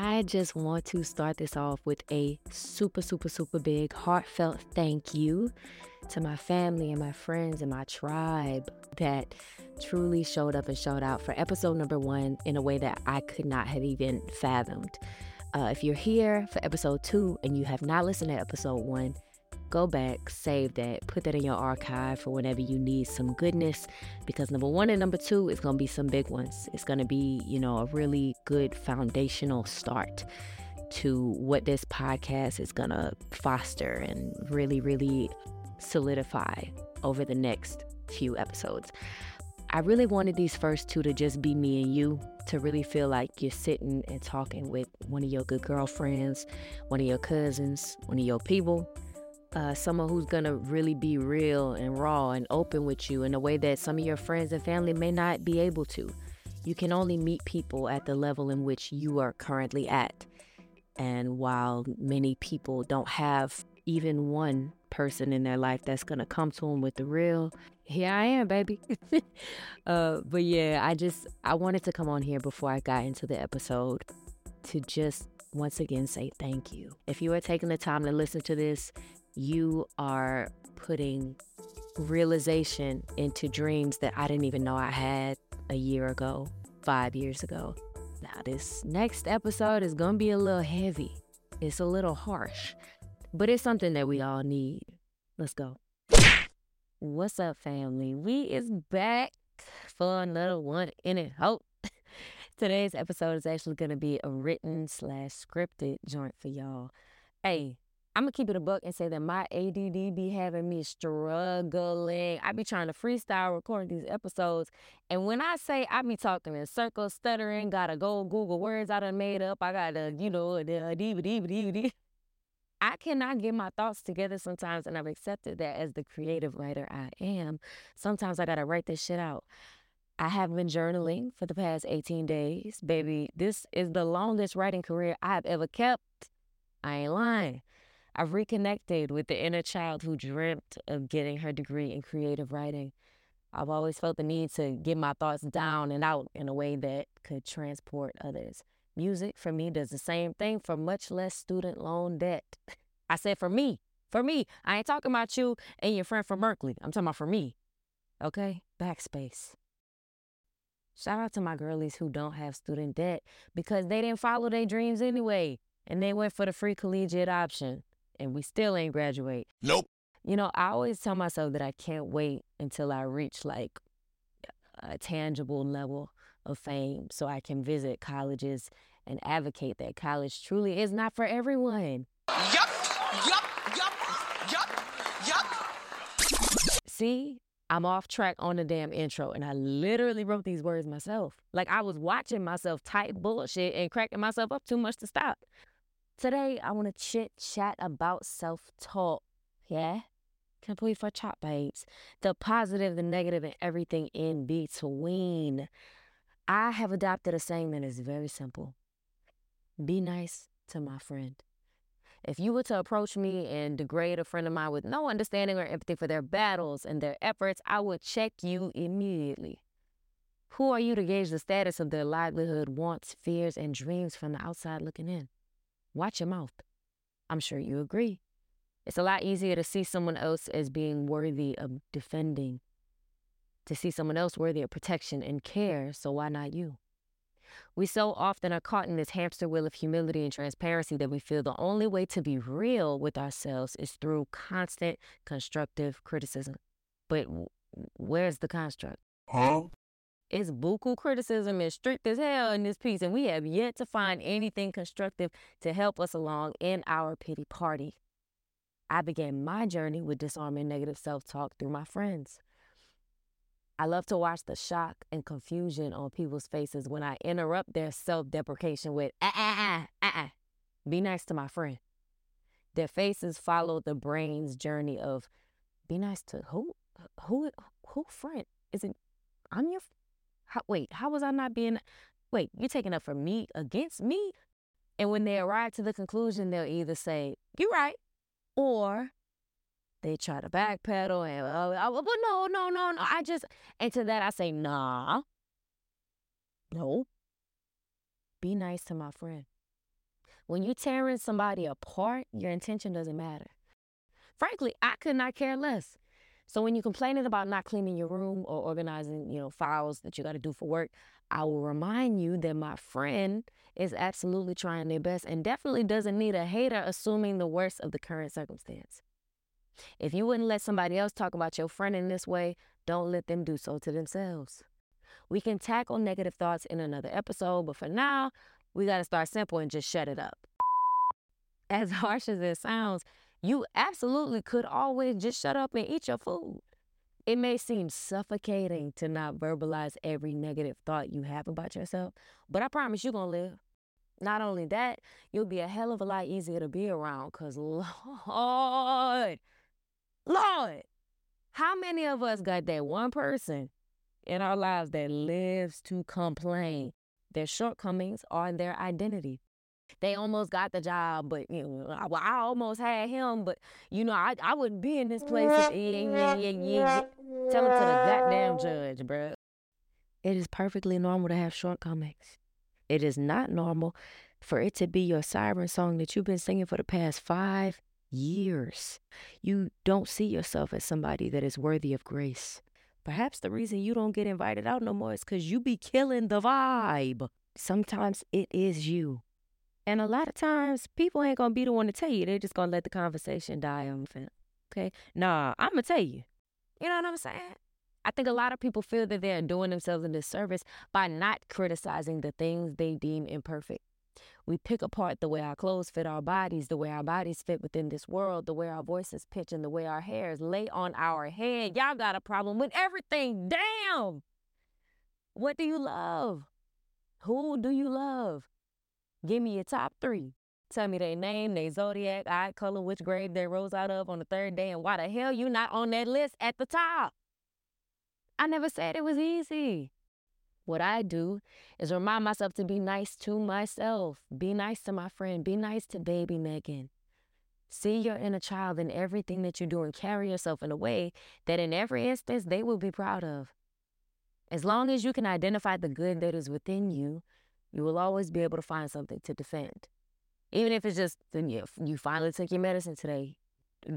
I just want to start this off with a super, super, super big, heartfelt thank you to my family and my friends and my tribe that truly showed up and showed out for episode number one in a way that I could not have even fathomed. Uh, if you're here for episode two and you have not listened to episode one, go back, save that, put that in your archive for whenever you need some goodness. Because number one and number two is going to be some big ones. It's going to be, you know, a really good foundational start to what this podcast is going to foster and really, really solidify over the next few episodes. I really wanted these first two to just be me and you, to really feel like you're sitting and talking with one of your good girlfriends, one of your cousins, one of your people, uh, someone who's gonna really be real and raw and open with you in a way that some of your friends and family may not be able to. You can only meet people at the level in which you are currently at. And while many people don't have even one person in their life that's gonna come to them with the real, here I am, baby. uh, but yeah, I just I wanted to come on here before I got into the episode to just once again say thank you. If you are taking the time to listen to this, you are putting realization into dreams that I didn't even know I had a year ago, five years ago. Now, this next episode is going to be a little heavy. It's a little harsh, but it's something that we all need. Let's go. What's up, family? We is back for another one in it. Hope. Today's episode is actually going to be a written slash scripted joint for y'all. Hey, I'm gonna keep it a buck and say that my ADD be having me struggling. I be trying to freestyle record these episodes, and when I say I be talking in circles, stuttering, gotta go Google words I done made up. I gotta, you know, uh, uh, the I cannot get my thoughts together sometimes, and I've accepted that as the creative writer I am. Sometimes I gotta write this shit out. I have been journaling for the past 18 days. Baby, this is the longest writing career I've ever kept. I ain't lying. I've reconnected with the inner child who dreamt of getting her degree in creative writing. I've always felt the need to get my thoughts down and out in a way that could transport others. Music for me does the same thing for much less student loan debt. I said for me, for me. I ain't talking about you and your friend from Berkeley. I'm talking about for me. Okay? Backspace. Shout out to my girlies who don't have student debt because they didn't follow their dreams anyway and they went for the free collegiate option and we still ain't graduate. Nope. You know, I always tell myself that I can't wait until I reach like a tangible level of fame so I can visit colleges and advocate that college truly is not for everyone. Yup, yup, yup, yup, yup. See, I'm off track on the damn intro, and I literally wrote these words myself. Like I was watching myself type bullshit and cracking myself up too much to stop. Today, I want to chit chat about self talk. Yeah? Complete for chop babes. The positive, the negative, and everything in between. I have adopted a saying that is very simple be nice to my friend. If you were to approach me and degrade a friend of mine with no understanding or empathy for their battles and their efforts, I would check you immediately. Who are you to gauge the status of their livelihood, wants, fears, and dreams from the outside looking in? Watch your mouth. I'm sure you agree. It's a lot easier to see someone else as being worthy of defending, to see someone else worthy of protection and care, so why not you? We so often are caught in this hamster wheel of humility and transparency that we feel the only way to be real with ourselves is through constant constructive criticism. But where's the construct? Huh? It's buku criticism is strict as hell in this piece, and we have yet to find anything constructive to help us along in our pity party. I began my journey with disarming negative self talk through my friends. I love to watch the shock and confusion on people's faces when I interrupt their self deprecation with, ah, ah, ah, ah, be nice to my friend. Their faces follow the brain's journey of, be nice to who? Who? Who friend? Is it, I'm your, how, wait, how was I not being? Wait, you're taking up for me against me? And when they arrive to the conclusion, they'll either say, You're right, or they try to backpedal and, oh, but no, no, no, no. I just, and to that I say, Nah, no. Be nice to my friend. When you're tearing somebody apart, your intention doesn't matter. Frankly, I could not care less. So when you're complaining about not cleaning your room or organizing, you know, files that you got to do for work, I will remind you that my friend is absolutely trying their best and definitely doesn't need a hater assuming the worst of the current circumstance. If you wouldn't let somebody else talk about your friend in this way, don't let them do so to themselves. We can tackle negative thoughts in another episode, but for now, we got to start simple and just shut it up. As harsh as it sounds, you absolutely could always just shut up and eat your food. It may seem suffocating to not verbalize every negative thought you have about yourself, but I promise you're going to live. Not only that, you'll be a hell of a lot easier to be around because, Lord, Lord, how many of us got that one person in our lives that lives to complain? Their shortcomings are their identity they almost got the job, but you know, I, I almost had him, but you know, I, I wouldn't be in this place. If, yeah, yeah, yeah. Tell him to the goddamn judge, bro. It is perfectly normal to have shortcomings. It is not normal for it to be your siren song that you've been singing for the past five years. You don't see yourself as somebody that is worthy of grace. Perhaps the reason you don't get invited out no more is because you be killing the vibe. Sometimes it is you. And a lot of times, people ain't gonna be the one to tell you. They're just gonna let the conversation die on film. Okay, nah, I'm gonna tell you. You know what I'm saying? I think a lot of people feel that they're doing themselves a disservice by not criticizing the things they deem imperfect. We pick apart the way our clothes fit our bodies, the way our bodies fit within this world, the way our voices pitch, and the way our hairs lay on our head. Y'all got a problem with everything. Damn! What do you love? Who do you love? Give me your top three. Tell me their name, their zodiac, eye color, which grave they rose out of on the third day, and why the hell you not on that list at the top. I never said it was easy. What I do is remind myself to be nice to myself. Be nice to my friend. Be nice to baby Megan. See your inner child in everything that you do and carry yourself in a way that in every instance they will be proud of. As long as you can identify the good that is within you, you will always be able to find something to defend. Even if it's just you, you finally took your medicine today,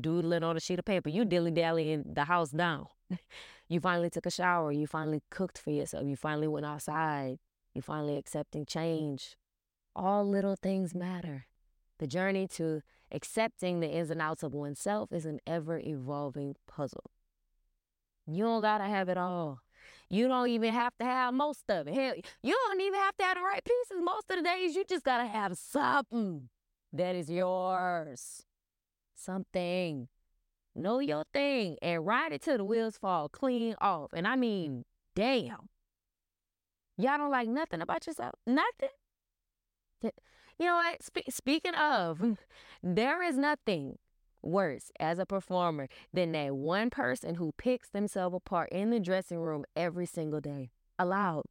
doodling on a sheet of paper, you dilly dallying the house down. you finally took a shower, you finally cooked for yourself, you finally went outside, you finally accepting change. All little things matter. The journey to accepting the ins and outs of oneself is an ever evolving puzzle. You don't gotta have it all. You don't even have to have most of it. Hell, you don't even have to have the right pieces most of the days. You just gotta have something that is yours. Something. Know your thing and ride it till the wheels fall clean off. And I mean, damn. Y'all don't like nothing about yourself? Nothing? You know what? Spe- speaking of, there is nothing worse as a performer than that one person who picks themselves apart in the dressing room every single day. Aloud.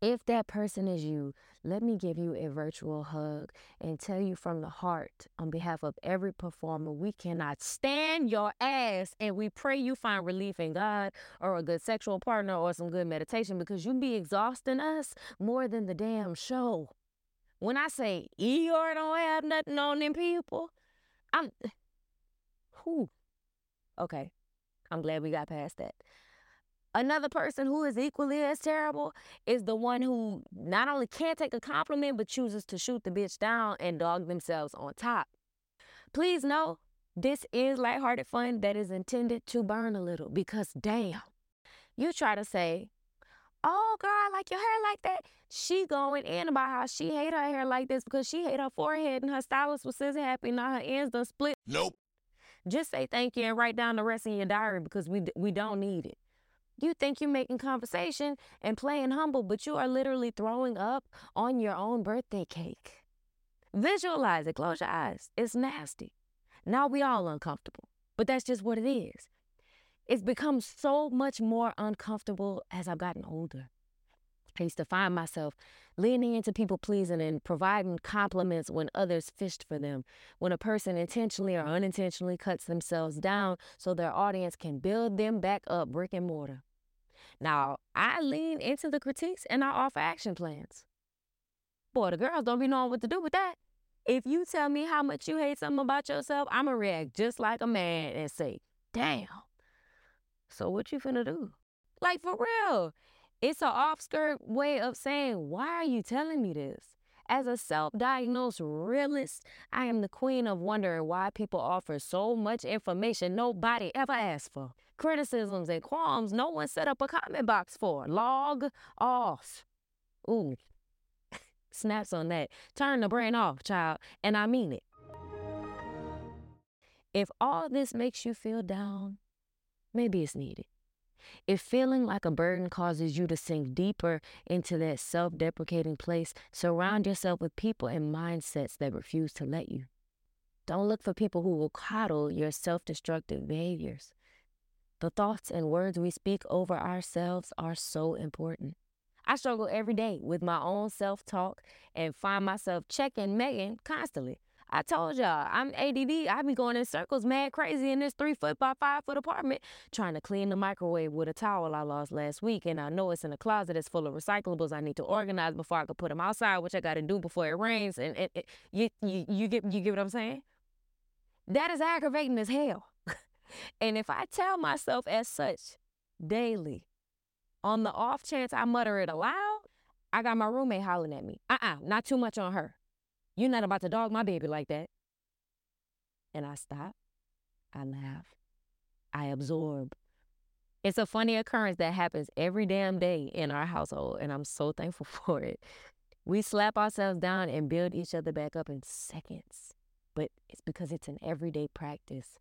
If that person is you, let me give you a virtual hug and tell you from the heart, on behalf of every performer, we cannot stand your ass and we pray you find relief in God or a good sexual partner or some good meditation because you be exhausting us more than the damn show. When I say Eeyore don't have nothing on them people, I'm who? Okay. I'm glad we got past that. Another person who is equally as terrible is the one who not only can't take a compliment but chooses to shoot the bitch down and dog themselves on top. Please know this is lighthearted fun that is intended to burn a little because damn, you try to say, oh girl, I like your hair like that. She going in about how she hate her hair like this because she hate her forehead and her stylist was scissor happy now her ends done split. Nope. Just say thank you and write down the rest in your diary because we we don't need it. You think you're making conversation and playing humble, but you are literally throwing up on your own birthday cake. Visualize it. Close your eyes. It's nasty. Now we all uncomfortable, but that's just what it is it's become so much more uncomfortable as I've gotten older. I used to find myself leaning into people pleasing and providing compliments when others fished for them. When a person intentionally or unintentionally cuts themselves down so their audience can build them back up brick and mortar. Now, I lean into the critiques and I offer action plans. Boy, the girls don't be knowing what to do with that. If you tell me how much you hate something about yourself, I'ma react just like a man and say, damn. So what you finna do? Like for real. It's an off-skirt way of saying, why are you telling me this? As a self-diagnosed realist, I am the queen of wondering why people offer so much information nobody ever asked for. Criticisms and qualms no one set up a comment box for. Log off. Ooh, snaps on that. Turn the brain off, child, and I mean it. If all this makes you feel down, maybe it's needed. If feeling like a burden causes you to sink deeper into that self deprecating place, surround yourself with people and mindsets that refuse to let you. Don't look for people who will coddle your self destructive behaviors. The thoughts and words we speak over ourselves are so important. I struggle every day with my own self talk and find myself checking Megan constantly. I told y'all, I'm ADD. I be going in circles, mad crazy in this three foot by five foot apartment, trying to clean the microwave with a towel I lost last week. And I know it's in a closet that's full of recyclables I need to organize before I can put them outside, which I got to do before it rains. And, you, you, you, get, you get what I'm saying? That is aggravating as hell. and if I tell myself as such daily, on the off chance I mutter it aloud, I got my roommate hollering at me. Uh uh not too much on her. You're not about to dog my baby like that. And I stop, I laugh, I absorb. It's a funny occurrence that happens every damn day in our household, and I'm so thankful for it. We slap ourselves down and build each other back up in seconds, but it's because it's an everyday practice.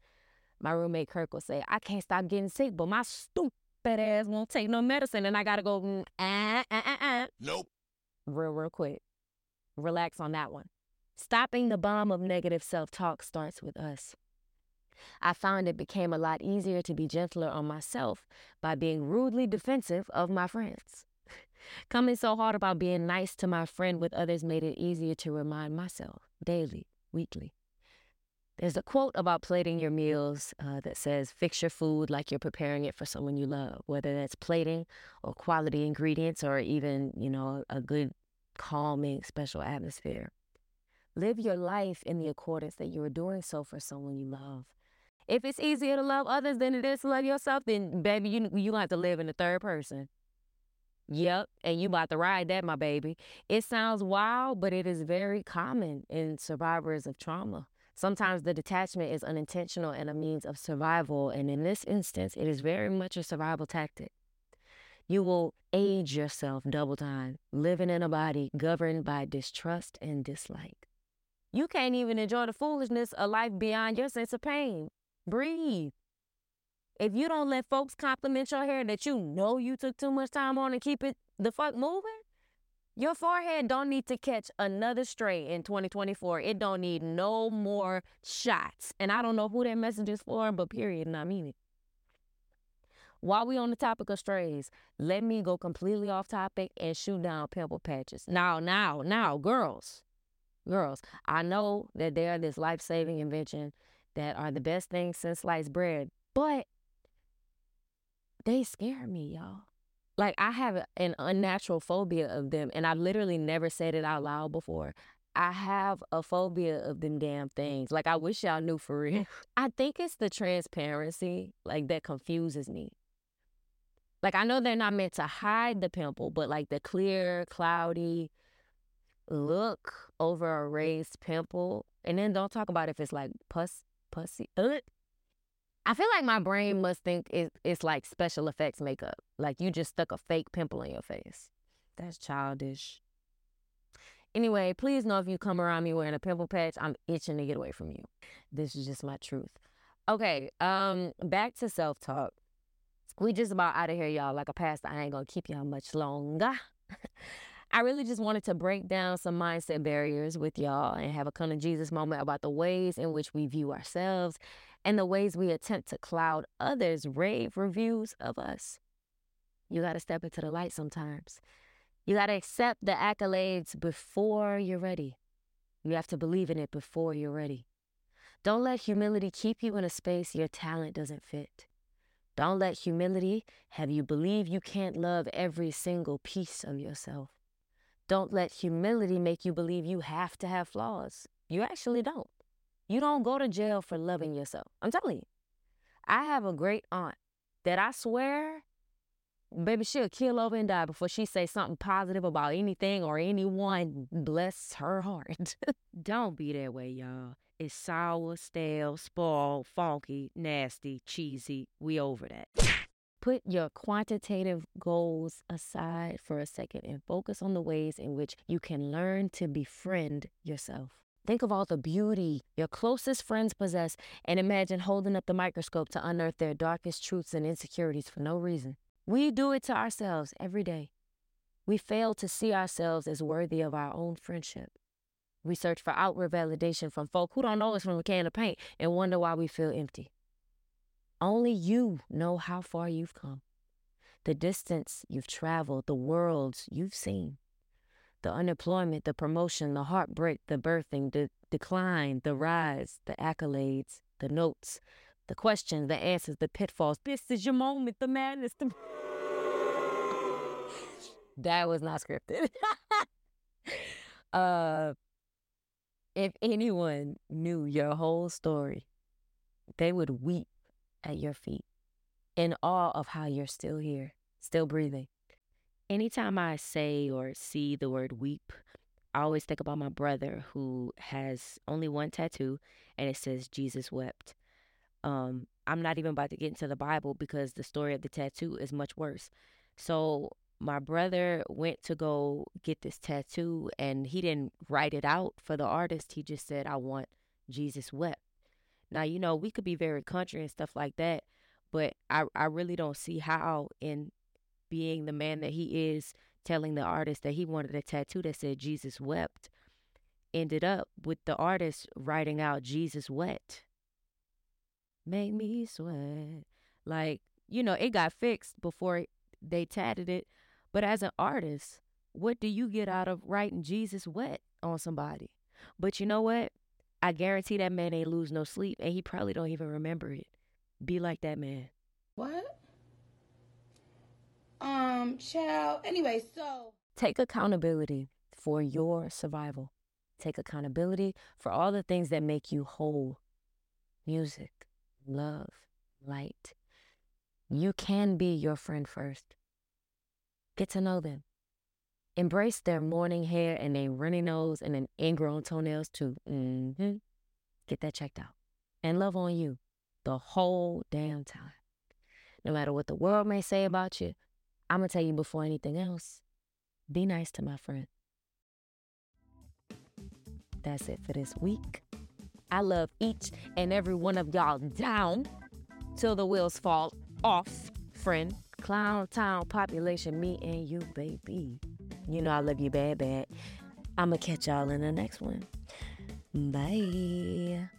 My roommate Kirk will say, I can't stop getting sick, but my stupid ass won't take no medicine and I gotta go, mm, ah, ah, ah, ah. Nope. Real, real quick. Relax on that one. Stopping the bomb of negative self talk starts with us. I found it became a lot easier to be gentler on myself by being rudely defensive of my friends. Coming so hard about being nice to my friend with others made it easier to remind myself daily, weekly, there's a quote about plating your meals uh, that says, fix your food like you're preparing it for someone you love, whether that's plating or quality ingredients or even, you know, a good, calming, special atmosphere. Live your life in the accordance that you're doing so for someone you love. If it's easier to love others than it is to love yourself, then baby, you you have to live in the third person. Yep, and you about to ride that, my baby. It sounds wild, but it is very common in survivors of trauma. Sometimes the detachment is unintentional and a means of survival, and in this instance, it is very much a survival tactic. You will age yourself double time, living in a body governed by distrust and dislike. You can't even enjoy the foolishness of life beyond your sense of pain. Breathe. If you don't let folks compliment your hair that you know you took too much time on and keep it the fuck moving, your forehead don't need to catch another stray in 2024. It don't need no more shots. And I don't know who that message is for, but period, and I mean it. While we on the topic of strays, let me go completely off topic and shoot down pimple patches. Now, now, now, girls, girls, I know that they are this life-saving invention that are the best things since sliced bread, but they scare me, y'all like I have an unnatural phobia of them, and I've literally never said it out loud before. I have a phobia of them damn things. Like I wish y'all knew for real. I think it's the transparency like that confuses me. Like I know they're not meant to hide the pimple, but like the clear, cloudy look over a raised pimple, and then don't talk about if it's like pus, pussy. Ugh. I feel like my brain must think it, it's like special effects makeup. Like you just stuck a fake pimple in your face. That's childish. Anyway, please know if you come around me wearing a pimple patch, I'm itching to get away from you. This is just my truth. Okay, um, back to self-talk. We just about out of here, y'all. Like a pastor, I ain't gonna keep y'all much longer. I really just wanted to break down some mindset barriers with y'all and have a come to Jesus moment about the ways in which we view ourselves and the ways we attempt to cloud others' rave reviews of us. You got to step into the light sometimes. You got to accept the accolades before you're ready. You have to believe in it before you're ready. Don't let humility keep you in a space your talent doesn't fit. Don't let humility have you believe you can't love every single piece of yourself. Don't let humility make you believe you have to have flaws. You actually don't. You don't go to jail for loving yourself. I'm telling you. I have a great aunt that I swear, baby, she'll kill over and die before she say something positive about anything or anyone. Bless her heart. don't be that way, y'all. It's sour, stale, spoiled, funky, nasty, cheesy. We over that. Put your quantitative goals aside for a second and focus on the ways in which you can learn to befriend yourself. Think of all the beauty your closest friends possess and imagine holding up the microscope to unearth their darkest truths and insecurities for no reason. We do it to ourselves every day. We fail to see ourselves as worthy of our own friendship. We search for outward validation from folk who don't know us from a can of paint and wonder why we feel empty. Only you know how far you've come, the distance you've traveled, the worlds you've seen, the unemployment, the promotion, the heartbreak, the birthing, the decline, the rise, the accolades, the notes, the questions, the answers, the pitfalls. This is your moment, the madness. The... that was not scripted. uh, if anyone knew your whole story, they would weep at your feet in awe of how you're still here, still breathing. Anytime I say or see the word weep, I always think about my brother who has only one tattoo and it says Jesus wept. Um, I'm not even about to get into the Bible because the story of the tattoo is much worse. So my brother went to go get this tattoo and he didn't write it out for the artist. He just said, I want Jesus wept. Now, you know, we could be very country and stuff like that, but I, I really don't see how, in being the man that he is, telling the artist that he wanted a tattoo that said Jesus wept, ended up with the artist writing out Jesus wet. Make me sweat. Like, you know, it got fixed before they tatted it. But as an artist, what do you get out of writing Jesus wet on somebody? But you know what? I guarantee that man ain't lose no sleep and he probably don't even remember it. Be like that man. What? Um, child. Anyway, so take accountability for your survival. Take accountability for all the things that make you whole. Music, love, light. You can be your friend first. Get to know them. Embrace their morning hair and their runny nose and then ingrown toenails too. Mm-hmm. Get that checked out. And love on you the whole damn time. No matter what the world may say about you, I'm going to tell you before anything else be nice to my friend. That's it for this week. I love each and every one of y'all down till the wheels fall off, friend. Clown Town population, me and you, baby. You know I love you bad, bad. I'ma catch y'all in the next one. Bye.